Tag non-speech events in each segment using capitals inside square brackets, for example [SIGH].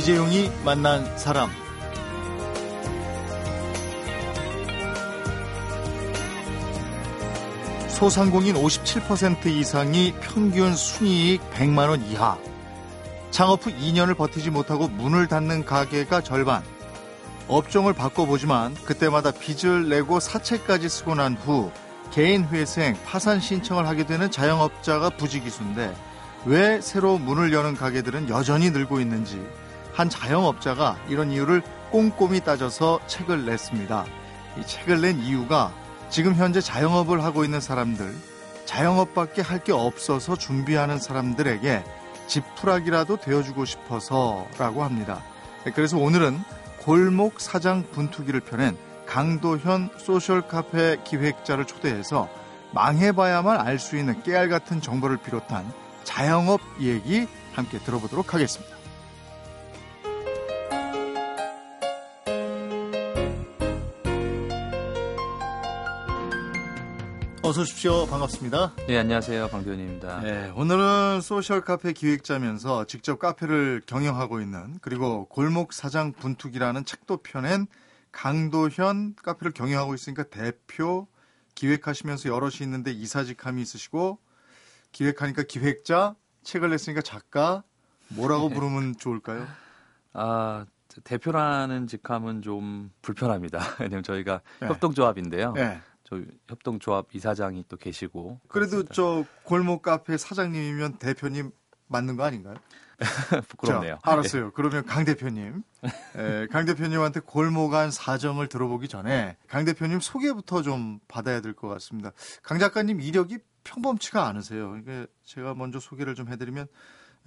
이재용이 만난 사람. 소상공인 57% 이상이 평균 순이익 100만 원 이하. 창업 후 2년을 버티지 못하고 문을 닫는 가게가 절반. 업종을 바꿔보지만 그때마다 빚을 내고 사채까지 쓰고 난 후 개인 회생, 파산 신청을 하게 되는 자영업자가 부지기수인데 왜 새로 문을 여는 가게들은 여전히 늘고 있는지 한 자영업자가 이런 이유를 꼼꼼히 따져서 책을 냈습니다. 이 책을 낸 이유가 지금 현재 자영업을 하고 있는 사람들, 자영업밖에 할 게 없어서 준비하는 사람들에게 지푸라기라도 되어주고 싶어서라고 합니다. 그래서 오늘은 골목 사장 분투기를 펴낸 강도현 소셜 카페 기획자를 초대해서 망해봐야만 알 수 있는 깨알 같은 정보를 비롯한 자영업 얘기 함께 들어보도록 하겠습니다. 어서 오십시오. 반갑습니다. 네, 안녕하세요. 방변입니다. 네, 오늘은 소셜 카페 기획자면서 직접 카페를 경영하고 있는 그리고 골목 사장 분투기라는 책도 펴낸 강도현 카페를 경영하고 있으니까 대표 기획하시면서 여럿이 있는데 이사직함이 있으시고 기획하니까 기획자, 책을 냈으니까 작가 뭐라고 네. 부르면 좋을까요? 아, 대표라는 직함은 좀 불편합니다. [LAUGHS] 왜냐면 저희가 네. 협동조합인데요. 네. 저 협동조합 이사장이 또 계시고. 그래도 그렇습니다. 저 골목 카페 사장님이면 대표님 맞는 거 아닌가요? [LAUGHS] 부끄럽네요. 자, 알았어요. 네. 그러면 강 대표님, 에, 강 대표님한테 골목안 사정을 들어보기 전에 강 대표님 소개부터 좀 받아야 될 것 같습니다. 강 작가님 이력이 평범치가 않으세요. 그러니까 제가 먼저 소개를 좀 해드리면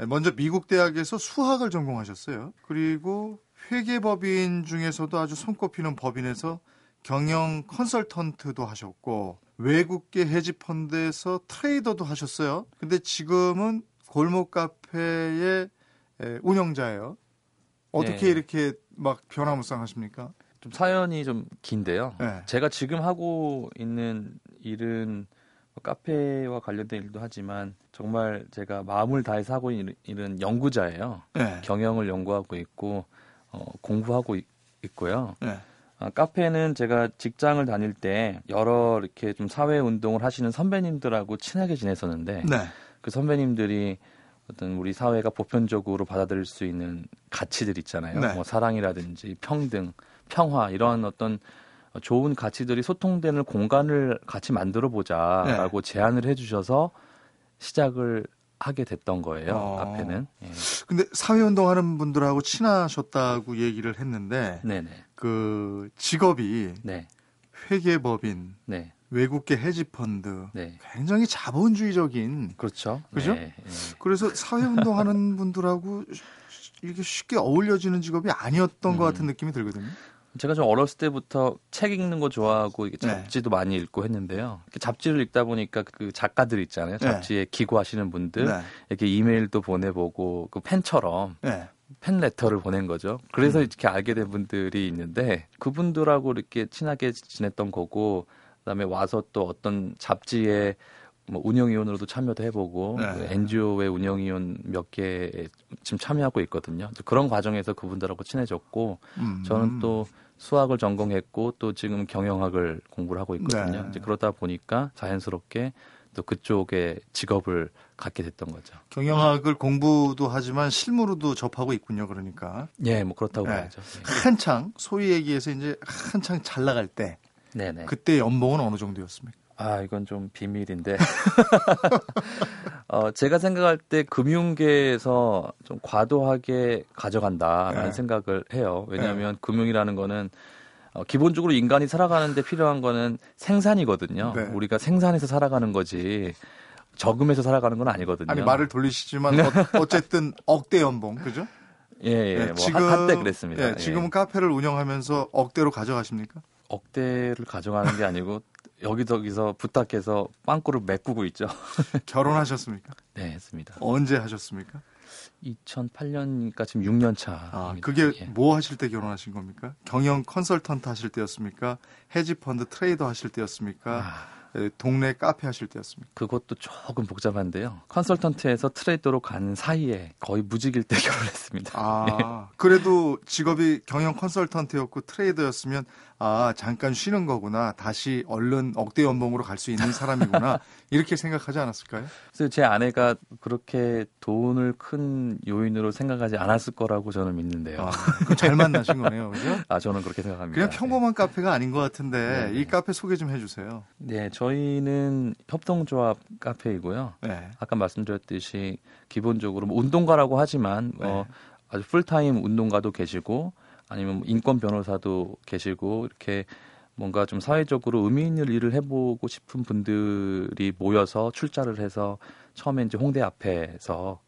먼저 미국 대학에서 수학을 전공하셨어요. 그리고 회계법인 중에서도 아주 손꼽히는 법인에서 경영 컨설턴트도 하셨고 외국계 헤지펀드에서 트레이더도 하셨어요. 근데 지금은 골목 카페의 운영자예요. 어떻게 네. 이렇게 막 변화무쌍하십니까? 좀 사연이 좀 긴데요. 네. 제가 지금 하고 있는 일은 뭐 카페와 관련된 일도 하지만 정말 제가 마음을 다해서 하고 있는 일은 연구자예요. 네. 경영을 연구하고 있고 어, 공부하고 있, 고요 네. 아, 카페는 제가 직장을 다닐 때 여러 이렇게 좀 사회 운동을 하시는 선배님들하고 친하게 지냈었는데 네. 그 선배님들이 어떤 우리 사회가 보편적으로 받아들일 수 있는 가치들 있잖아요. 네. 뭐 사랑이라든지 평등, 평화 이런 어떤 좋은 가치들이 소통되는 공간을 같이 만들어 보자라고 네. 제안을 해주셔서 시작을 하게 됐던 거예요. 어. 카페는. 예. 근데 사회 운동하는 분들하고 친하셨다고 얘기를 했는데 네네. 그 직업이 네. 회계법인, 네. 외국계 헤지펀드, 네. 굉장히 자본주의적인 그렇죠. 그죠? 네, 네. 그래서 사회 운동하는 [LAUGHS] 분들하고 이렇게 쉽게 어울려지는 직업이 아니었던 음. 것 같은 느낌이 들거든요. 제가 좀 어렸을 때부터 책 읽는 거 좋아하고 이게 네. 잡지도 네. 많이 읽고 했는데요. 잡지를 읽다 보니까 그 작가들 있잖아요. 네. 잡지에 네. 기고하시는 분들 네. 이렇게 이메일도 보내보고 그 팬처럼 네. 팬 레터를 보낸 거죠. 그래서 음. 이렇게 알게 된 분들이 있는데 그분들하고 이렇게 친하게 지냈던 거고 그다음에 와서 또 어떤 잡지에 뭐 운영위원으로도 참여도 해보고 네. 그 NGO의 운영위원 몇 개 지금 참여하고 있거든요. 그런 과정에서 그분들하고 친해졌고 음. 저는 또 수학을 전공했고 또 지금 경영학을 공부를 하고 있거든요. 네. 이제 그러다 보니까 자연스럽게 또 그쪽에 직업을 갖게 됐던 거죠. 경영학을 공부도 하지만 실무로도 접하고 있군요. 그러니까. 예, 뭐 그렇다고 네. 봐야죠. 네. 한창 소위 얘기해서 이제 한창 잘 나갈 때 네네. 그때 연봉은 어느 정도였습니까? 아, 이건 좀 비밀인데. [LAUGHS] 어, 제가 생각할 때 금융계에서 좀 과도하게 가져간다라는 네. 생각을 해요. 왜냐하면 네. 금융이라는 거는 어, 기본적으로 인간이 살아가는데 필요한 거는 생산이거든요. 네. 우리가 생산해서 살아가는 거지. 저금해서 살아가는 건 아니거든요. 아니 말을 돌리시지만 어, 쨌든 억대 연봉 그죠? 예, 예. 네, 뭐 지금 한때 그랬습니다. 예, 지금은 예. 카페를 운영하면서 억대로 가져가십니까? 억대를 가져가는 게 아니고 여기저기서 부탁해서 빵꾸를 메꾸고 있죠. [LAUGHS] 결혼하셨습니까? 네, 했습니다. 언제 하셨습니까? 2008년이니까 지금 6년 차. 아, 그게 예. 뭐 하실 때 결혼하신 겁니까? 경영 컨설턴트 하실 때였습니까? 헤지펀드 트레이더 하실 때였습니까? 아. 동네 카페 하실 때였습니까? 그것도 조금 복잡한데요. 컨설턴트에서 트레이더로 가는 사이에 거의 무직일 때 [LAUGHS] 결혼했습니다. 아, 예. 그래도 직업이 경영 컨설턴트였고 트레이더였으면 아 잠깐 쉬는 거구나. 다시 얼른 억대 연봉으로 갈 수 있는 사람이구나. [LAUGHS] 이렇게 생각하지 않았을까요? 그래서 제 아내가 그렇게 돈을 큰 요인으로 생각하지 않았을 거라고 저는 믿는데요. 아, 잘 만나신 거네요, 그죠? [LAUGHS] 아 저는 그렇게 생각합니다. 그냥 평범한 네. 카페가 아닌 것 같은데 네. 이 카페 소개 좀 해주세요. 네, 저희는 협동조합 카페이고요. 네. 아까 말씀드렸듯이 기본적으로 뭐 운동가라고 하지만 네. 어, 아주 풀타임 운동가도 계시고 아니면 뭐 인권 변호사도 계시고 이렇게 뭔가 좀 사회적으로 의미 있는 일을 해보고 싶은 분들이 모여서 출자를 해서 처음에 이제 홍대 앞에서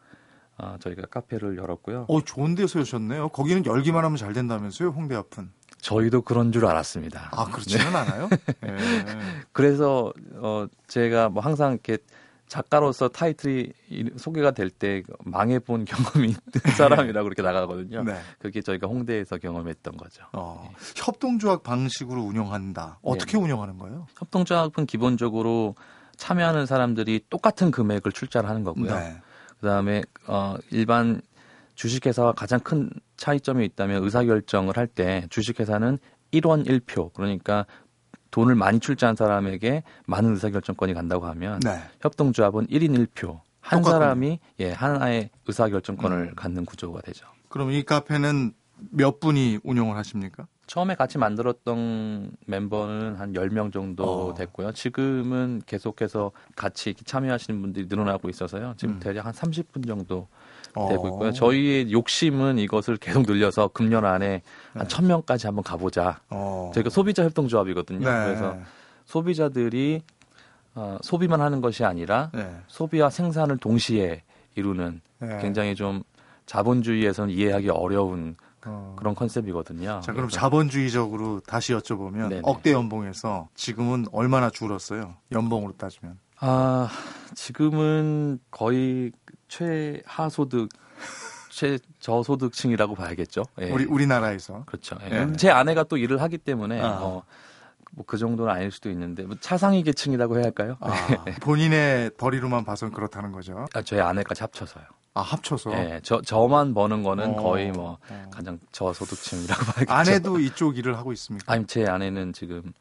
아, 저희가 카페를 열었고요. 어, 좋은 데서 여셨네요. 거기는 열기만 하면 잘 된다면서요, 홍대 앞은? 저희도 그런 줄 알았습니다. 아, 그렇지는 네. 않아요? 네. [LAUGHS] 그래서, 어, 제가 뭐 항상 이렇게 작가로서 타이틀이 소개가 될 때 망해본 [LAUGHS] 경험이 있는 사람이라고 그렇게 나가거든요. 네. 그게 저희가 홍대에서 경험했던 거죠. 어, 네. 협동조합 방식으로 운영한다. 어떻게 네. 운영하는 거예요? 협동조합은 기본적으로 참여하는 사람들이 똑같은 금액을 출자를 하는 거고요. 네. 그다음에 어, 일반 주식회사와 가장 큰 차이점이 있다면 의사결정을 할 때 주식회사는 1원 1표 그러니까 돈을 많이 출자한 사람에게 많은 의사결정권이 간다고 하면 네. 협동조합은 1인 1표 한 똑같군요. 사람이 예 하나의 의사결정권을 음. 갖는 구조가 되죠. 그럼 이 카페는 몇 분이 운영을 하십니까? 처음에 같이 만들었던 멤버는 한 10명 정도 어. 됐고요. 지금은 계속해서 같이 참여하시는 분들이 늘어나고 있어서요. 지금 음. 대략 한 30분 정도 되고 있고요. 어. 저희의 욕심은 이것을 계속 늘려서 금년 안에 네. 한 1000명까지 한번 가보자. 어. 저희가 소비자 협동조합이거든요. 네. 그래서 소비자들이 어, 소비만 하는 것이 아니라 네. 소비와 생산을 동시에 이루는 네. 굉장히 좀 자본주의에서는 이해하기 어려운 어. 그런 컨셉이거든요. 자, 그럼 자본주의적으로 다시 여쭤보면 네네. 억대 연봉에서 지금은 얼마나 줄었어요? 연봉으로 따지면. 아, 지금은 거의 최하소득 [LAUGHS] 최저소득층이라고 봐야겠죠. 예. 우리 우리나라에서 그렇죠. 예. 예. 제 아내가 또 일을 하기 때문에 아. 어, 뭐그 정도는 아닐 수도 있는데 뭐 차상위 계층이라고 해야 할까요? 아, 네. 본인의 벌이로만 봐선 그렇다는 거죠. 아, 저희 아내까지 합쳐서요. 아 합쳐서. 네, 저 저만 버는 거는 어, 거의 뭐 어. 가장 저소득층이라고 [LAUGHS] 봐야겠죠. 아내도 이쪽 일을 하고 있습니까? 아니 제 아내는 지금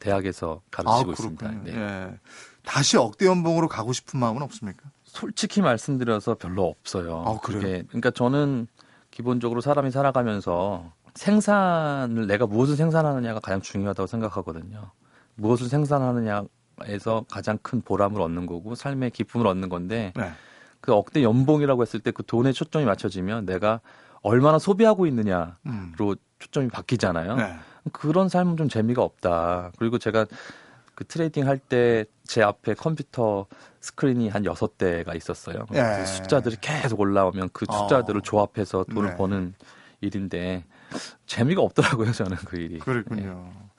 대학에서 가르치고 아, 있습니다. 네. 예. 다시 억대 연봉으로 가고 싶은 마음은 없습니까? 솔직히 말씀드려서 별로 없어요. 아, 그래요? 그러니까 저는 기본적으로 사람이 살아가면서 생산을 내가 무엇을 생산하느냐가 가장 중요하다고 생각하거든요. 무엇을 생산하느냐에서 가장 큰 보람을 얻는 거고 삶의 기쁨을 얻는 건데 네. 그 억대 연봉이라고 했을 때 그 돈에 초점이 맞춰지면 내가 얼마나 소비하고 있느냐로 음. 초점이 바뀌잖아요. 네. 그런 삶은 좀 재미가 없다. 그리고 제가 그 trading 할 때 제 앞에 컴퓨터 스크린이 한 여섯 대가 있었어요. 예. 그 숫자들이 계속 올라오면 그 숫자들을 어. 조합해서 돈을 네. 버는 일인데 재미가 없더라고요, 저는 그 일이. 그렇군요. 예.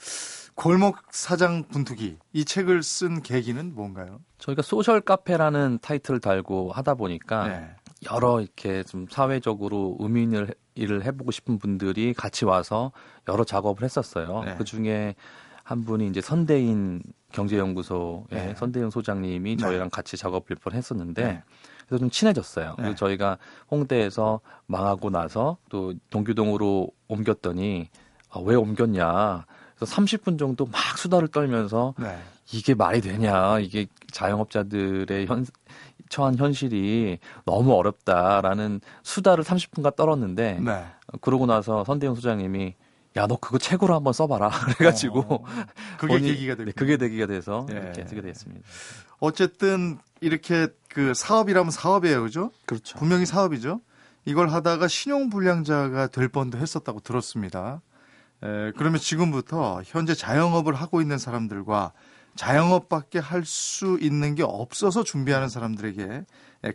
골목 사장 분투기 이 책을 쓴 계기는 뭔가요? 저희가 social 카페라는 타이틀을 달고 하다 보니까 네. 여러 이렇게 좀 사회적으로 의미 있는 일을 해보고 싶은 분들이 같이 와서 여러 작업을 했었어요. 네. 그 중에 한 분이 이제 선대인 경제연구소의 네. 선대인 소장님이 네. 저희랑 같이 작업을 번 했었는데 네. 그래서 좀 친해졌어요. 그래서 네. 저희가 홍대에서 망하고 나서 또 동규동으로 옮겼더니 아, 왜 옮겼냐. 그래서 30분 정도 막 수다를 떨면서 네. 이게 말이 되냐. 이게 자영업자들의 현, 처한 현실이 너무 어렵다라는 수다를 30분간 떨었는데 네. 그러고 나서 선대영 소장님이 야, 너 그거 책으로 한번 써봐라. [LAUGHS] 그래가지고. 어, 그게 본인, 계기가 됐 네, 그게 계기가 돼서 예. 이렇게 쓰게 됐습니다. 어쨌든 이렇게 그 사업이라면 사업이에요. 그죠? 그렇죠. 분명히 사업이죠. 이걸 하다가 신용 불량자가 될 뻔도 했었다고 들었습니다. 에, 그러면 지금부터 현재 자영업을 하고 있는 사람들과 자영업밖에 할 수 있는 게 없어서 준비하는 사람들에게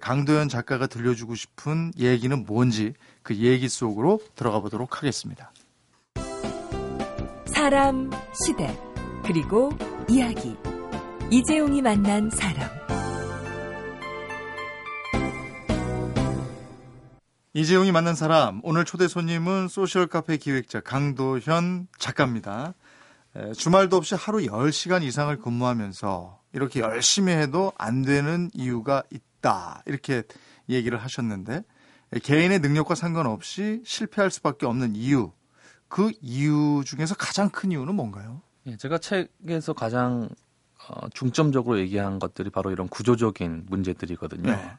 강도현 작가가 들려주고 싶은 얘기는 뭔지 그 얘기 속으로 들어가 보도록 하겠습니다. 사람, 시대, 그리고 이야기. 이재용이 만난 사람. 이재용이 만난 사람. 오늘 초대 손님은 소셜 카페 기획자 강도현 작가입니다. 주말도 없이 하루 10시간 이상을 근무하면서 이렇게 열심히 해도 안 되는 이유가 있다. 이렇게 얘기를 하셨는데 개인의 능력과 상관없이 실패할 수밖에 없는 이유. 그 이유 중에서 가장 큰 이유는 뭔가요? 예, 제가 책에서 가장 어, 중점적으로 얘기한 것들이 바로 이런 구조적인 문제들이거든요. 네.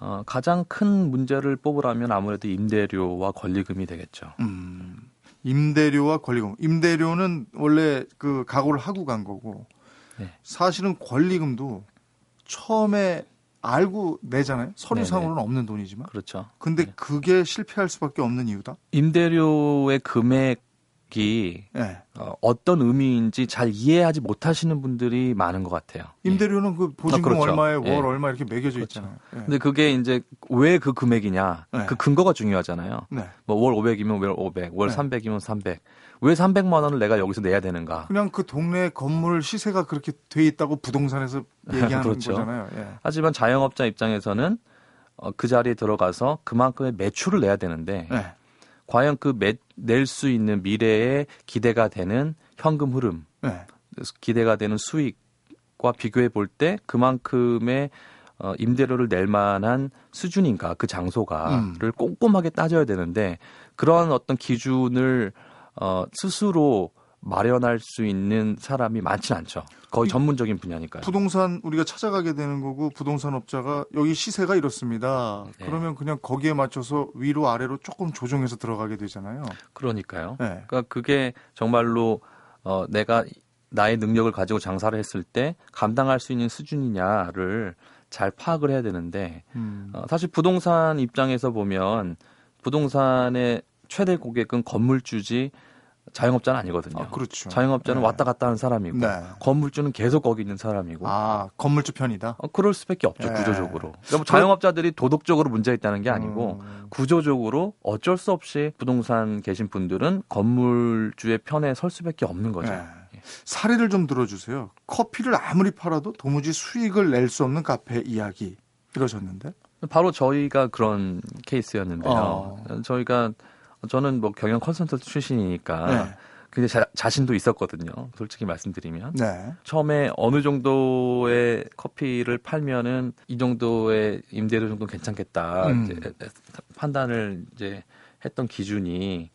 어, 가장 큰 문제를 뽑으라면 아무래도 임대료와 권리금이 되겠죠. 음, 임대료와 권리금. 임대료는 원래 그 각오를 하고 간 거고 네. 사실은 권리금도 처음에 알고 내잖아요. 서류상으로는 네네. 없는 돈이지만. 그렇죠. 근데 네. 그게 실패할 수밖에 없는 이유다. 임대료의 금액 이 네. 어, 떤 의미인지 잘 이해하지 못하시는 분들이 많은 것 같아요. 임대료는 그 보증금 아, 그렇죠. 얼마에 월 예. 얼마 이렇게 매겨져 그렇죠. 있잖아요. 예. 근데 그게 이제 왜 그 금액이냐 네. 그 근거가 중요하잖아요. 네. 뭐월 500이면 월 500, 월 네. 300이면 300. 왜 300만 원을 내가 여기서 내야 되는가? 그냥 그 동네 건물 시세가 그렇게 돼 있다고 부동산에서 [LAUGHS] 얘기하는 그렇죠. 거잖아요. 예. 하지만 자영업자 입장에서는 어, 그 자리에 들어가서 그만큼의 매출을 내야 되는데 네. 과연 그 낼 수 있는 미래에 기대가 되는 현금 흐름, 네. 기대가 되는 수익과 비교해 볼 때 그만큼의 어, 임대료를 낼 만한 수준인가 그 장소가를 음. 꼼꼼하게 따져야 되는데 그런 어떤 기준을 어, 스스로 마련할 수 있는 사람이 많지는 않죠. 거의 전문적인 분야니까요. 부동산 우리가 찾아가게 되는 거고 부동산 업자가 여기 시세가 이렇습니다. 네. 그러면 그냥 거기에 맞춰서 위로 아래로 조금 조정해서 들어가게 되잖아요. 그러니까요. 네. 그러니까 그게 정말로 어, 내가 나의 능력을 가지고 장사를 했을 때 감당할 수 있는 수준이냐를 잘 파악을 해야 되는데 음. 어, 사실 부동산 입장에서 보면 부동산의 최대 고객은 건물주지 자영업자는 아니거든요. 아, 그렇죠. 자영업자는 네. 왔다 갔다 하는 사람이고 네. 건물주는 계속 거기 있는 사람이고. 아 건물주 편이다. 어, 그럴 수밖에 없죠 네. 구조적으로. 그러니까 뭐 자영업자들이 도덕적으로 문제 있다는 게 아니고 음. 구조적으로 어쩔 수 없이 부동산 계신 분들은 건물주의 편에 설 수밖에 없는 거죠. 네. 예. 사례를 좀 들어주세요. 커피를 아무리 팔아도 도무지 수익을 낼 수 없는 카페 이야기 이러셨는데. 바로 저희가 그런 케이스였는데요. 어. 저희가 저는 뭐 경영 컨설턴트 출신이니까 네. 굉장히 자, 자신도 있었거든요. 솔직히 말씀드리면. 네. 처음에 어느 정도의 커피를 팔면은 이 정도의 임대료 정도 괜찮겠다. 음. 이제 판단을 이제 했던 기준이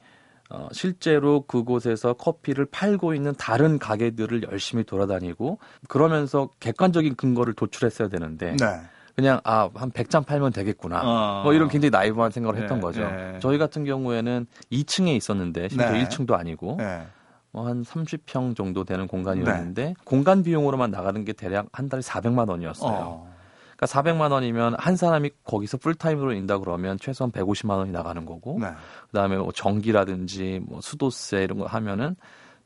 어, 실제로 그곳에서 커피를 팔고 있는 다른 가게들을 열심히 돌아다니고 그러면서 객관적인 근거를 도출했어야 되는데 네. 그냥 아 한 100잔 팔면 되겠구나. 어. 뭐 이런 굉장히 나이브한 생각을 했던 네, 거죠. 네. 저희 같은 경우에는 2층에 있었는데 심지어 네. 1층도 아니고 네. 뭐한 30평 정도 되는 공간이었는데 네. 공간 비용으로만 나가는 게 대략 한 달에 400만 원이었어요. 어. 그러니까 400만 원이면 한 사람이 거기서 풀타임으로 인다 그러면 최소한 150만 원이 나가는 거고 네. 그다음에 뭐 전기라든지 뭐 수도세 이런 거 하면은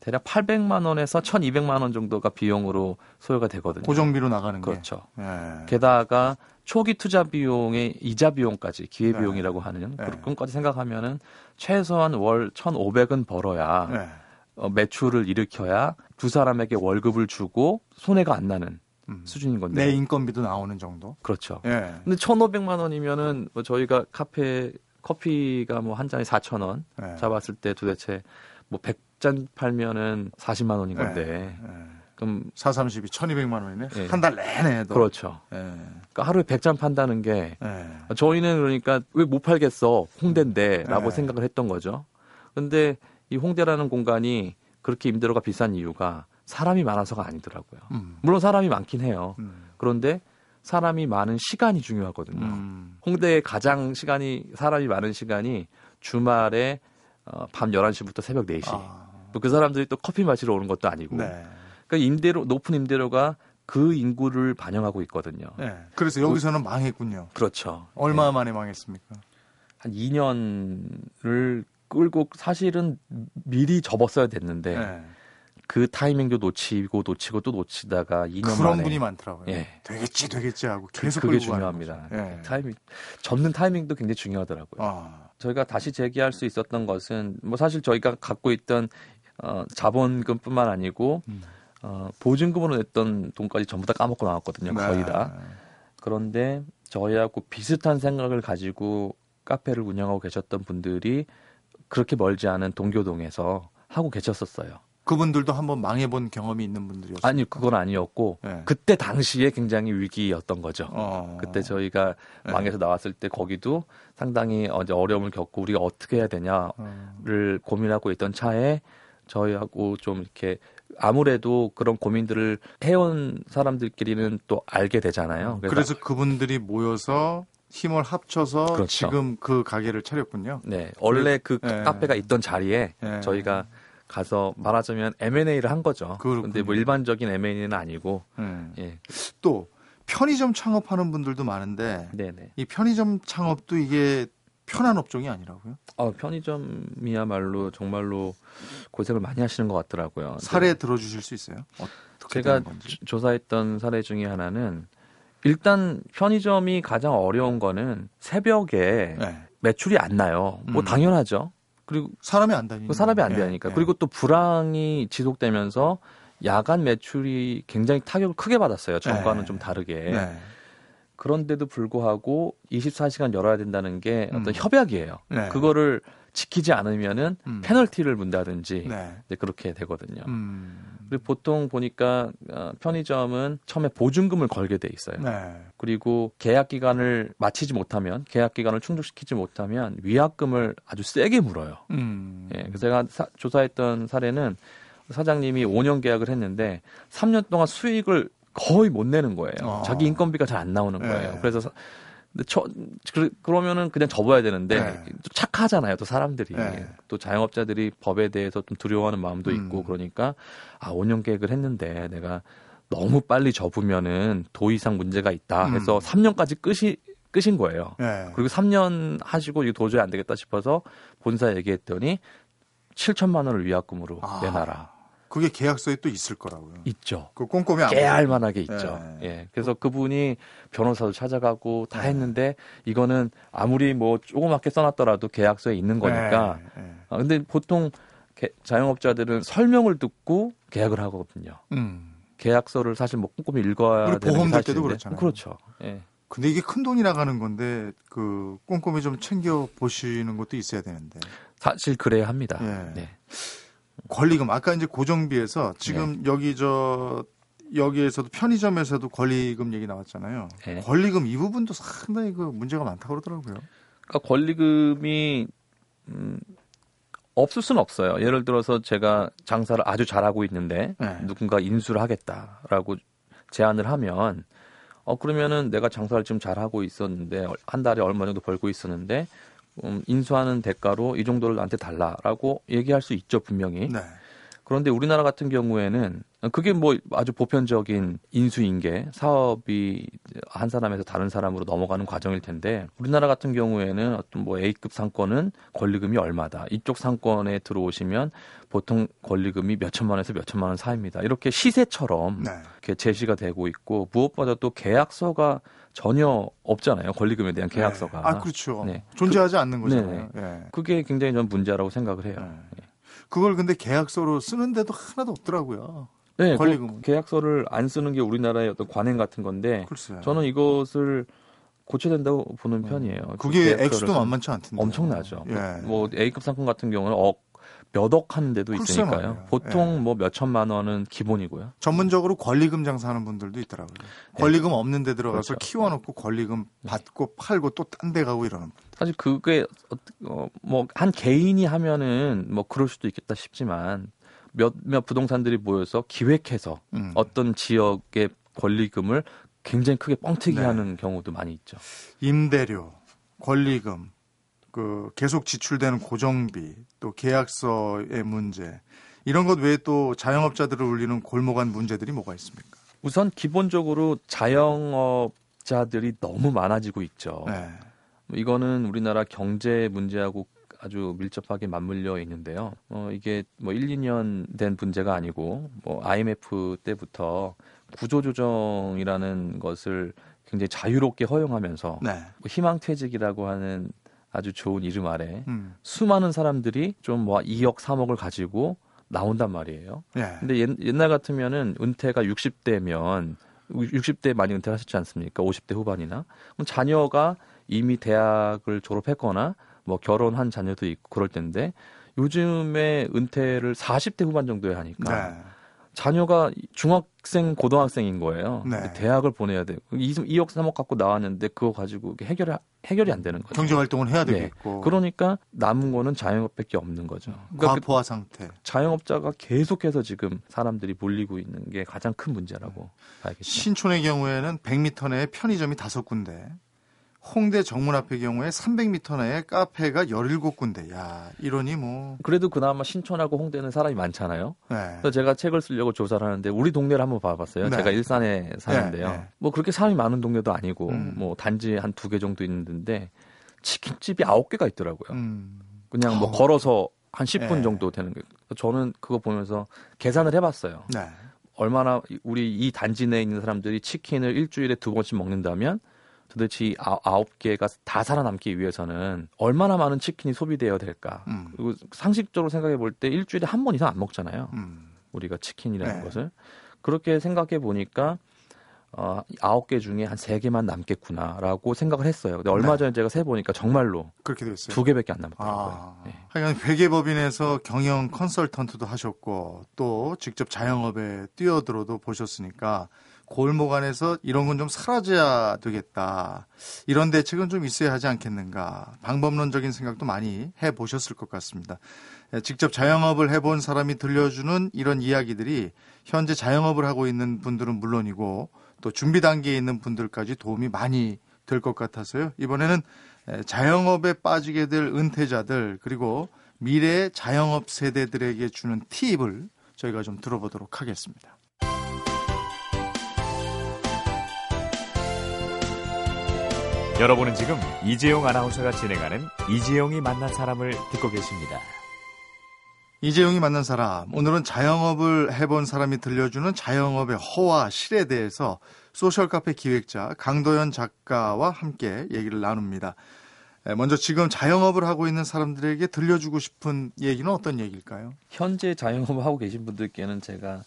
대략 800만 원에서 1,200만 원 정도가 비용으로 소요가 되거든요. 고정비로 나가는 그렇죠. 게. 네. 게다가 초기 투자 비용의 이자 비용까지 기회 네. 비용이라고 하는 네. 그것까지 생각하면은 최소한 월 1,500은 벌어야 네. 어, 매출을 일으켜야 두 사람에게 월급을 주고 손해가 안 나는 음. 수준인 건데. 내 인건비도 나오는 정도. 그렇죠. 예. 근데 1,500만 원이면은 뭐 저희가 카페 커피가 뭐 한 잔에 4,000원 예. 잡았을 때 도대체 뭐 100 잔 팔면은 40만 원인 건데. 네, 네. 그럼 4, 30이 1,200만 원이네. 네. 한달 내내 해도. 그렇죠. 네. 그러니까 하루에 100잔 판다는 게 네. 저희는 그러니까 왜 못 팔겠어? 홍대인데라고 네. 생각을 했던 거죠. 근데 이 홍대라는 공간이 그렇게 임대료가 비싼 이유가 사람이 많아서가 아니더라고요. 음. 물론 사람이 많긴 해요. 음. 그런데 사람이 많은 시간이 중요하거든요. 음. 홍대에 가장 시간이 사람이 많은 시간이 주말에 어, 밤 11시부터 새벽 4시. 아. 그 사람들이 또 커피 마시러 오는 것도 아니고. 네. 그러니까 임대료 높은 임대료가 그 인구를 반영하고 있거든요. 네. 그래서 여기서는 그, 망했군요. 그렇죠. 얼마 네. 만에 망했습니까? 한 2년을 끌고 사실은 미리 접었어야 됐는데 네. 그 타이밍도 놓치고 놓치고 또 놓치다가 2년 그런 만에 분이 많더라고요. 예. 되겠지 되겠지 하고 그, 계속 그게 중요합니다. 예. 타이밍 접는 타이밍도 굉장히 중요하더라고요. 아. 저희가 다시 재기할 수 있었던 것은 뭐 사실 저희가 갖고 있던 어, 자본금뿐만 아니고 음. 어, 보증금으로 냈던 돈까지 전부 다 까먹고 나왔거든요. 네. 거의 다. 그런데 저희하고 비슷한 생각을 가지고 카페를 운영하고 계셨던 분들이 그렇게 멀지 않은 동교동에서 하고 계셨었어요. 그분들도 한번 망해본 경험이 있는 분들이었어요. 아니 그건 아니었고 네. 그때 당시에 굉장히 위기였던 거죠. 어. 그때 저희가 네. 망해서 나왔을 때 거기도 상당히 어려움을 겪고 우리가 어떻게 해야 되냐를 어. 고민하고 있던 차에 저희하고 좀 이렇게 아무래도 그런 고민들을 해온 사람들끼리는 또 알게 되잖아요. 그래서, 그래서 그분들이 모여서 힘을 합쳐서 그렇죠. 지금 그 가게를 차렸군요. 네, 원래 그 네. 카페가 있던 자리에 네. 저희가 가서 말하자면 M&A를 한 거죠. 그런데 뭐 일반적인 M&A는 아니고. 음. 예. 또 편의점 창업하는 분들도 많은데 네네. 이 편의점 창업도 이게 편한 업종이 아니라고요? 어, 편의점이야말로 정말로 고생을 많이 하시는 것 같더라고요. 사례 들어주실 수 있어요? 제가 조사했던 사례 중에 하나는 일단 편의점이 가장 어려운 거는 새벽에 네. 매출이 안 나요. 뭐 음. 당연하죠. 그리고 사람이 안 다니니까. 사람이 안 다니니까. 네. 그리고 또 불황이 지속되면서 야간 매출이 굉장히 타격을 크게 받았어요. 전과는 네. 좀 다르게. 네. 그런데도 불구하고 24시간 열어야 된다는 게 어떤 음. 협약이에요. 네. 그거를 지키지 않으면은 음. 페널티를 문다든지 네. 그렇게 되거든요. 음. 그리고 보통 보니까 어, 편의점은 처음에 보증금을 걸게 돼 있어요. 네. 그리고 계약 기간을 마치지 못하면 계약 기간을 충족시키지 못하면 위약금을 아주 세게 물어요. 음. 예, 그래서 제가 사, 조사했던 사례는 사장님이 5년 계약을 했는데 3년 동안 수익을 거의 못 내는 거예요. 어. 자기 인건비가 잘 안 나오는 거예요. 네. 그래서 근데 저 그, 그러면은 그냥 접어야 되는데 네. 착하잖아요 또 사람들이 네. 또 자영업자들이 법에 대해서 좀 두려워하는 마음도 있고 음. 그러니까 아 5년 계획을 했는데 내가 너무 빨리 접으면은 도의상 문제가 있다 해서 음. 3년까지 끝이 끝인 거예요. 네. 그리고 3년 하시고 이거 도저히 안 되겠다 싶어서 본사 얘기했더니 7천만 원을 위약금으로 아. 내놔라. 그게 계약서에 또 있을 거라고요. 있죠. 그 꼼꼼히 깨알 만하게 있죠. 예. 예. 그래서 그분이 변호사도 찾아가고 다 네. 했는데 이거는 아무리 뭐 조그맣게 써놨더라도 계약서에 있는 거니까. 네. 네. 아, 근데 보통 개, 자영업자들은 설명을 듣고 계약을 하거든요. 음. 계약서를 사실 뭐 꼼꼼히 읽어야 되는 보험 들 때도 그렇잖아요. 그렇죠. 예. 근데 이게 큰 돈이 나가는 건데 그 꼼꼼히 좀 챙겨 보시는 것도 있어야 되는데. 사실 그래야 합니다. 예. 네. 권리금 아까 이제 고정비에서 지금 네. 여기 저 여기에서도 편의점에서도 권리금 얘기 나왔잖아요. 네. 권리금 이 부분도 상당히 그 문제가 많다고 그러더라고요. 그러니까 권리금이 음, 없을 수는 없어요. 예를 들어서 제가 장사를 아주 잘하고 있는데 네. 누군가 인수를 하겠다라고 제안을 하면 어 그러면은 내가 장사를 좀 잘하고 있었는데 한 달에 얼마 정도 벌고 있었는데 음, 인수하는 대가로 이 정도를 나한테 달라라고 얘기할 수 있죠 분명히. 네. 그런데 우리나라 같은 경우에는 그게 뭐 아주 보편적인 인수인계 사업이 한 사람에서 다른 사람으로 넘어가는 과정일 텐데 우리나라 같은 경우에는 어떤 뭐 A급 상권은 권리금이 얼마다 이쪽 상권에 들어오시면 보통 권리금이 몇 천만 원에서 몇 천만 원 사이입니다 이렇게 시세처럼 네. 이렇게 제시가 되고 있고 무엇보다 또 계약서가 전혀 없잖아요. 권리금에 대한 네. 계약서가. 네. 아, 그렇죠. 네. 존재하지 그, 않는 거잖아요. 네. 네. 그게 굉장히 전 문제라고 생각을 해요. 네. 네. 그걸 근데 계약서로 쓰는데도 하나도 없더라고요. 네, 권리금 계약서를 안 쓰는 게 우리나라의 어떤 관행 같은 건데 글쎄요. 저는 이것을 고쳐야 된다고 보는 편이에요. 그게 액수도 만만치 않던데. 엄청나죠. 예. 뭐 A급 상품 같은 경우는 억 몇억 하는 데도 있으니까요. 말이에요. 보통 예. 뭐몇 천만 원은 기본이고요. 전문적으로 권리금 장사하는 분들도 있더라고요. 예. 권리금 없는 데 들어가서 그렇죠. 키워놓고 권리금 받고 팔고 또 딴 데 가고 이러는. 사실 그게 어, 뭐한 개인이 하면은 뭐 그럴 수도 있겠다 싶지만 몇몇 부동산들이 모여서 기획해서 음. 어떤 지역의 권리금을 굉장히 크게 뻥튀기 네. 하는 경우도 많이 있죠. 임대료, 권리금, 그 계속 지출되는 고정비, 또 계약서의 문제 이런 것 외에 또 자영업자들을 울리는 골목안 문제들이 뭐가 있습니까? 우선 기본적으로 자영업자들이 너무 많아지고 있죠. 네. 이거는 우리나라 경제 문제하고 아주 밀접하게 맞물려 있는데요. 어, 이게 뭐 1, 2년 된 문제가 아니고 뭐 IMF 때부터 구조조정이라는 것을 굉장히 자유롭게 허용하면서 네. 뭐 희망퇴직이라고 하는 아주 좋은 이름 아래 음. 수많은 사람들이 좀 뭐 2억 3억을 가지고 나온단 말이에요. 예. 근데 옛, 옛날 같으면은 은퇴가 60대면 60대 많이 은퇴하셨지 않습니까? 50대 후반이나 그럼 자녀가 이미 대학을 졸업했거나 뭐 결혼한 자녀도 있고 그럴 텐데 요즘에 은퇴를 40대 후반 정도에 하니까 네. 자녀가 중학생, 고등학생인 거예요. 네. 대학을 보내야 돼요. 2억, 3억 갖고 나왔는데 그거 가지고 해결 해결이 안 되는 거죠. 경제 활동을 해야 네. 되겠고. 네. 그러니까 남은 거는 자영업밖에 없는 거죠. 그러니까 그 과포화 상태. 자영업자가 계속해서 지금 사람들이 몰리고 있는 게 가장 큰 문제라고 네. 봐야겠죠. 신촌의 경우에는 100m 내에 편의점이 다섯 군데, 홍대 정문 앞의 경우에 300m 내에 카페가 17군데. 야, 이러니 뭐. 그래도 그나마 신촌하고 홍대는 사람이 많잖아요. 네. 그래서 제가 책을 쓰려고 조사를 하는데 우리 동네를 한번 봐봤어요. 네. 제가 일산에 사는데요. 네. 네. 뭐 그렇게 사람이 많은 동네도 아니고 음. 뭐 단지 한 두 개 정도 있는데 치킨집이 아홉 개가 있더라고요. 음. 그냥 뭐 어. 걸어서 한 10분 네. 정도 되는 거예요. 저는 그거 보면서 계산을 해봤어요. 네. 얼마나 우리 이 단지 내에 있는 사람들이 치킨을 일주일에 두 번씩 먹는다면 도대체 아, 아홉 개가 다 살아남기 위해서는 얼마나 많은 치킨이 소비되어야 될까? 음. 그리고 상식적으로 생각해 볼 때 일주일에 한 번 이상 안 먹잖아요. 음. 우리가 치킨이라는 네. 것을 그렇게 생각해 보니까 어, 아홉 개 중에 한 세 개만 남겠구나라고 생각을 했어요. 근데 얼마 네. 전에 제가 세 보니까 정말로 그렇게 됐어요. 두 개밖에 안 남았더라고요. 아, 네. 하여간 회계법인에서 경영 컨설턴트도 하셨고 또 직접 자영업에 뛰어들어도 보셨으니까 골목 안에서 이런 건 좀 사라져야 되겠다. 이런 대책은 좀 있어야 하지 않겠는가. 방법론적인 생각도 많이 해 보셨을 것 같습니다. 예, 직접 자영업을 해본 사람이 들려주는 이런 이야기들이 현재 자영업을 하고 있는 분들은 물론이고 또 준비 단계에 있는 분들까지 도움이 많이 될 것 같아서요. 이번에는 예, 자영업에 빠지게 될 은퇴자들 그리고 미래 자영업 세대들에게 주는 팁을 저희가 좀 들어보도록 하겠습니다. 여러분은 지금 이재용 아나운서가 진행하는 이재용이 만난 사람을 듣고 계십니다. 이재용이 만난 사람. 오늘은 자영업을 해본 사람이 들려주는 자영업의 허와 실에 대해서 소셜 카페 기획자 강도현 작가와 함께 얘기를 나눕니다. 먼저 지금 자영업을 하고 있는 사람들에게 들려주고 싶은 얘기는 어떤 얘기일까요? 현재 자영업을 하고 계신 분들께는 제가 어,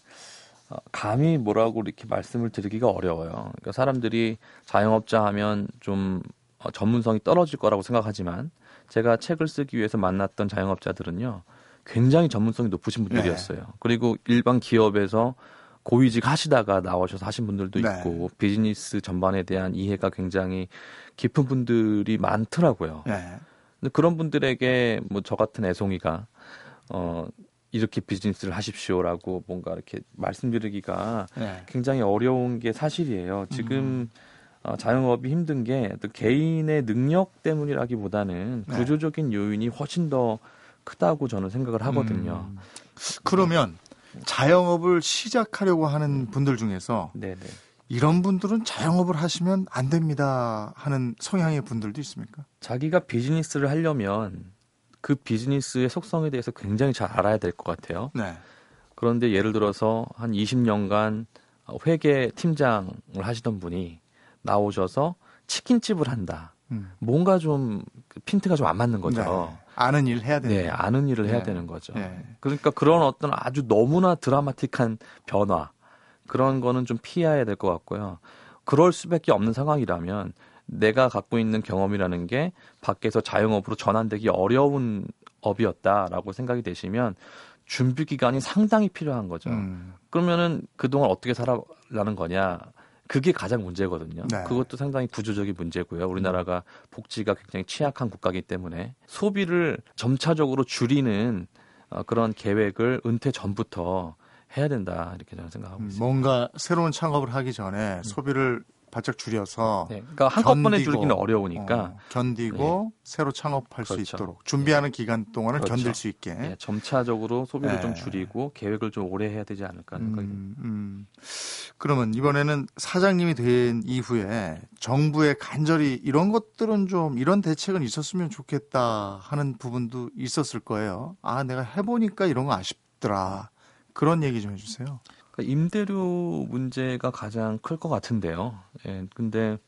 감히 뭐라고 이렇게 말씀을 드리기가 어려워요. 그러니까 사람들이 자영업자 하면 좀 어, 전문성이 떨어질 거라고 생각하지만 제가 책을 쓰기 위해서 만났던 자영업자들은요 굉장히 전문성이 높으신 분들이었어요. 네. 그리고 일반 기업에서 고위직 하시다가 나오셔서 하신 분들도 네. 있고 비즈니스 전반에 대한 이해가 굉장히 깊은 분들이 많더라고요. 네. 근데 그런 분들에게 뭐 저 같은 애송이가 어 이렇게 비즈니스를 하십시오라고 뭔가 이렇게 말씀드리기가 네. 굉장히 어려운 게 사실이에요. 지금 음. 어, 자영업이 힘든 게 또 개인의 능력 때문이라기보다는 네. 구조적인 요인이 훨씬 더 크다고 저는 생각을 하거든요. 음. 그러면 자영업을 시작하려고 하는 분들 중에서 네네. 이런 분들은 자영업을 하시면 안 됩니다 하는 성향의 분들도 있습니까? 자기가 비즈니스를 하려면 그 비즈니스의 속성에 대해서 굉장히 잘 알아야 될 것 같아요. 네. 그런데 예를 들어서 한 20년간 회계 팀장을 하시던 분이 나오셔서 치킨집을 한다. 음. 뭔가 좀 핀트가 좀 안 맞는 거죠. 네. 아는 일 해야 되는. 네, 아는 일을 해야 네. 되는 거죠. 네. 그러니까 그런 어떤 아주 너무나 드라마틱한 변화 그런 거는 좀 피해야 될 것 같고요. 그럴 수밖에 없는 상황이라면 내가 갖고 있는 경험이라는 게 밖에서 자영업으로 전환되기 어려운 업이었다라고 생각이 되시면 준비 기간이 상당히 필요한 거죠. 음. 그러면은 그동안 어떻게 살아라는 거냐? 그게 가장 문제거든요. 네. 그것도 상당히 구조적인 문제고요. 우리나라가 복지가 굉장히 취약한 국가이기 때문에 소비를 점차적으로 줄이는 어, 그런 계획을 은퇴 전부터 해야 된다 이렇게 저는 생각하고 음, 있습니다. 뭔가 새로운 창업을 하기 전에 음. 소비를 바짝 줄여서 네, 그러니까 한꺼번에 줄이기는 어려우니까 어, 견디고 네. 새로 창업할 그렇죠. 수 있도록 준비하는 네. 기간 동안을 그렇죠. 견딜 수 있게 네, 점차적으로 소비를 좀 네. 줄이고 계획을 좀 오래 해야 되지 않을까 음, 음. 그러면 이번에는 사장님이 된 이후에 정부의 간절히 이런 것들은 좀 이런 대책은 있었으면 좋겠다 하는 부분도 있었을 거예요. 아 내가 해보니까 이런 거 아쉽더라. 그런 얘기 좀 해주세요. 그러니까 임대료 문제가 가장 클 것 같은데요. 예, 근데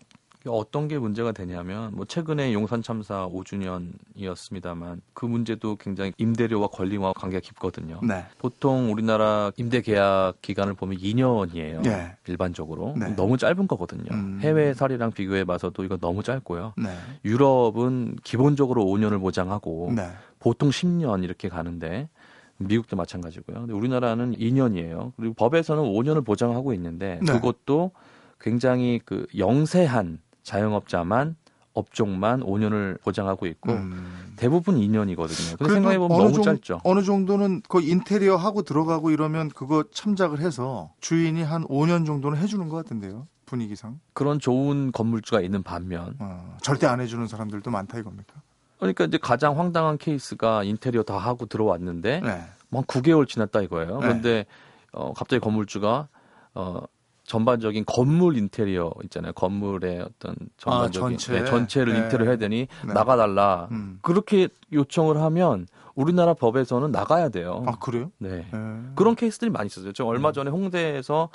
어떤 게 문제가 되냐면 뭐 최근에 용산 참사 5주년이었습니다만 그 문제도 굉장히 임대료와 권리와 관계가 깊거든요. 네. 보통 우리나라 임대 계약 기간을 보면 2년이에요. 네. 일반적으로 네. 너무 짧은 거거든요. 음. 해외 사례랑 비교해 봐서도 이거 너무 짧고요. 네. 유럽은 기본적으로 5년을 보장하고 네. 보통 10년 이렇게 가는데 미국도 마찬가지고요. 근데 우리나라는 2년이에요. 그리고 법에서는 5년을 보장하고 있는데 네. 그것도 굉장히 그 영세한 자영업자만 업종만 5년을 보장하고 있고 음. 대부분 2년이거든요. 근데 생각해 보면 너무 정, 짧죠. 어느 정도는 그 인테리어 하고 들어가고 이러면 그거 참작을 해서 주인이 한 5년 정도는 해주는 것 같은데요. 분위기상. 그런 좋은 건물주가 있는 반면 어, 절대 안 해주는 사람들도 많다 이겁니까? 그러니까 이제 가장 황당한 케이스가 인테리어 다 하고 들어왔는데 네. 뭐 9개월 지났다 이거예요. 네. 그런데 어, 갑자기 건물주가 어, 전반적인 건물 인테리어 있잖아요. 건물의 어떤 전반적인 아, 전체. 네, 전체를 네. 인테리어 해야 되니 네. 나가달라. 음. 그렇게 요청을 하면 우리나라 법에서는 나가야 돼요. 아 그래요? 네. 네. 그런 케이스들이 많이 있었어요. 저 얼마 음. 전에 홍대에서 어,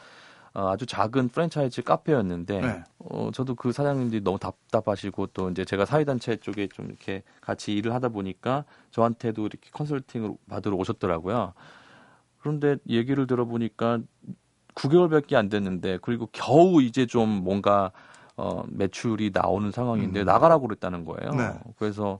아주 작은 프랜차이즈 카페였는데 네. 어, 저도 그 사장님들이 너무 답답하시고 또 이제 제가 사회단체 쪽에 좀 이렇게 같이 일을 하다 보니까 저한테도 이렇게 컨설팅을 받으러 오셨더라고요. 그런데 얘기를 들어보니까 9개월밖에 안 됐는데 그리고 겨우 이제 좀 뭔가 어 매출이 나오는 상황인데 음. 나가라고 그랬다는 거예요. 네. 그래서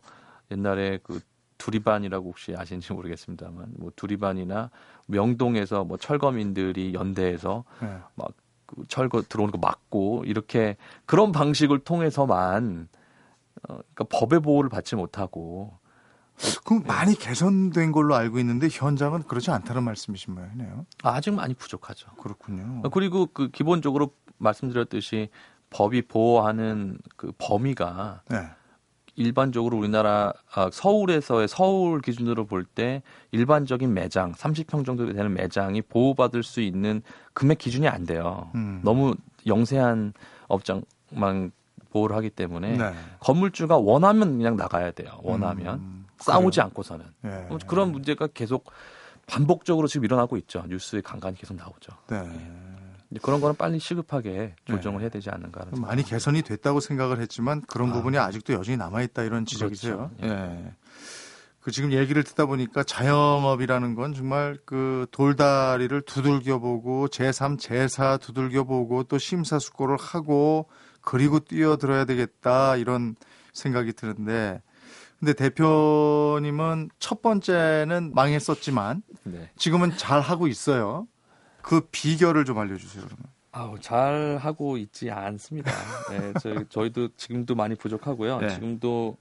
옛날에 그 두리반이라고 혹시 아시는지 모르겠습니다만 뭐 두리반이나 명동에서 뭐 철거민들이 연대해서 네. 막그 철거 들어오는 거 막고 이렇게 그런 방식을 통해서만 어 그러니까 법의 보호를 받지 못하고 그럼 많이 개선된 걸로 알고 있는데 현장은 그렇지 않다는 말씀이신 모양이네요. 아직 많이 부족하죠. 그렇군요. 그리고 그 기본적으로 말씀드렸듯이 법이 보호하는 그 범위가 네. 일반적으로 우리나라 아, 서울에서의 서울 기준으로 볼 때 일반적인 매장 30평 정도 되는 매장이 보호받을 수 있는 금액 기준이 안 돼요. 음. 너무 영세한 업장만 보호를 하기 때문에 네. 건물주가 원하면 그냥 나가야 돼요. 원하면. 음. 싸우지 그래요. 않고서는 네. 그런 문제가 계속 반복적으로 지금 일어나고 있죠. 뉴스에 간간히 계속 나오죠. 네. 네. 그런 거는 빨리 시급하게 조정을 네. 해야 되지 않는가. 하 많이 개선이 됐다고 생각을 했지만 그런 아. 부분이 아직도 여전히 남아 있다 이런 지적이세요. 그렇죠. 예. 네. 그 지금 얘기를 듣다 보니까 자영업이라는 건 정말 그 돌다리를 두들겨 보고 제3, 제4 두들겨 보고 또 심사숙고를 하고 그리고 뛰어들어야 되겠다 이런 생각이 드는데 근데 대표님은 첫 번째는 망했었지만 네. 지금은 잘 하고 있어요. 그 비결을 좀 알려주세요. 그러면. 아우 잘 하고 있지 않습니다. 네, 저희 저희도 지금도 많이 부족하고요. 네. 지금도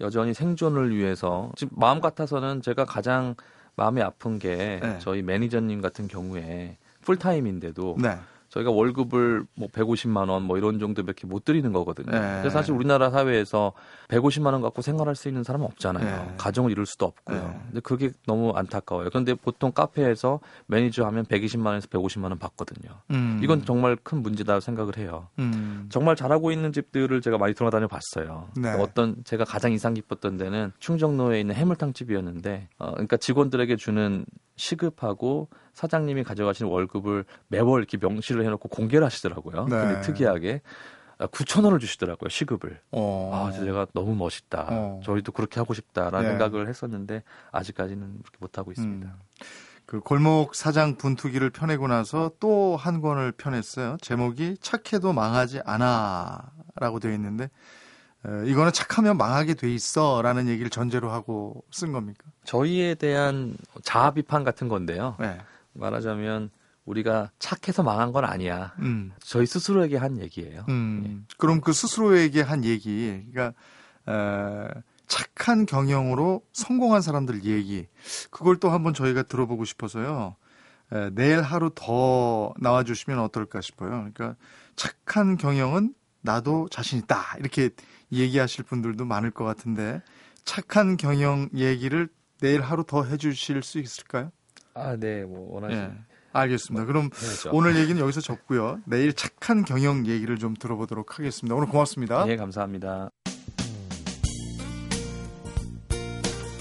여전히 생존을 위해서 지금 마음 같아서는 제가 가장 마음이 아픈 게 네. 저희 매니저님 같은 경우에 풀타임인데도 네. 저희가 월급을 뭐 150만 원 뭐 이런 정도밖에 못 드리는 거거든요. 네. 그래서 사실 우리나라 사회에서 150만 원 갖고 생활할 수 있는 사람은 없잖아요. 네. 가정을 이룰 수도 없고요. 네. 근데 그게 너무 안타까워요. 그런데 보통 카페에서 매니저 하면 120만 원에서 150만 원 받거든요. 음. 이건 정말 큰 문제다 생각을 해요. 음. 정말 잘하고 있는 집들을 제가 많이 돌아다녀 봤어요. 네. 어떤 제가 가장 인상 깊었던 데는 충정로에 있는 해물탕 집이었는데 어, 그러니까 직원들에게 주는 시급하고 사장님이 가져가시는 월급을 매월 이렇게 명시를 해놓고 공개를 하시더라고요. 네. 근데 특이하게 9천 아, 원을 주시더라고요 시급을. 어. 아 제가 너무 멋있다. 어. 저희도 그렇게 하고 싶다라는 네. 생각을 했었는데 아직까지는 그렇게 못 하고 있습니다. 음. 그 골목 사장 분투기를 펴내고 나서 또 한 권을 펴냈어요. 제목이 착해도 망하지 않아라고 되어 있는데 이거는 착하면 망하게 돼 있어라는 얘기를 전제로 하고 쓴 겁니까? 저희에 대한 자아 비판 같은 건데요. 네. 말하자면 우리가 착해서 망한 건 아니야. 음. 저희 스스로에게 한 얘기예요. 음. 예. 그럼 그 스스로에게 한 얘기, 그러니까 에, 착한 경영으로 성공한 사람들 얘기, 그걸 또 한번 저희가 들어보고 싶어서요. 에, 내일 하루 더 나와주시면 어떨까 싶어요. 그러니까 착한 경영은 나도 자신 있다 이렇게 얘기하실 분들도 많을 것 같은데 착한 경영 얘기를 내일 하루 더 해주실 수 있을까요? 아, 네, 뭐 원하시는. 예. 알겠습니다. 뭐, 그럼 해야죠. 오늘 얘기는 여기서 접고요. 내일 착한 경영 얘기를 좀 들어보도록 하겠습니다. 오늘 고맙습니다. 네, 감사합니다.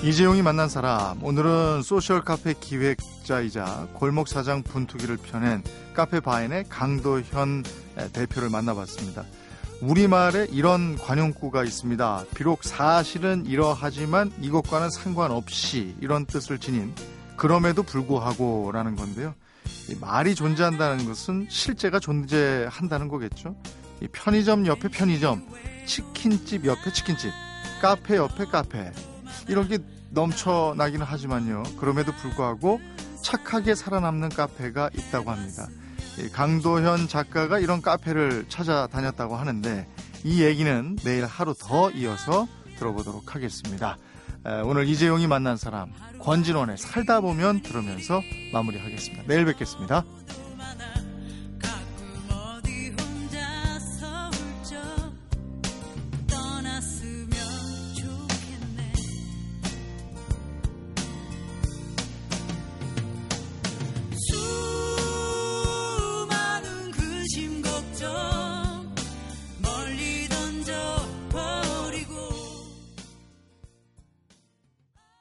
이재용이 만난 사람 오늘은 소셜 카페 기획자이자 골목 사장 분투기를 펴낸 카페 바인의 강도현 대표를 만나봤습니다. 우리말에 이런 관용구가 있습니다. 비록 사실은 이러하지만 이것과는 상관없이 이런 뜻을 지닌 그럼에도 불구하고라는 건데요. 말이 존재한다는 것은 실제가 존재한다는 거겠죠. 편의점 옆에 편의점, 치킨집 옆에 치킨집, 카페 옆에 카페 이런 게 넘쳐나기는 하지만요. 그럼에도 불구하고 착하게 살아남는 카페가 있다고 합니다. 강도현 작가가 이런 카페를 찾아다녔다고 하는데 이 얘기는 내일 하루 더 이어서 들어보도록 하겠습니다. 오늘 이재용이 만난 사람 권진원의 살다 보면 들으면서 마무리하겠습니다. 내일 뵙겠습니다.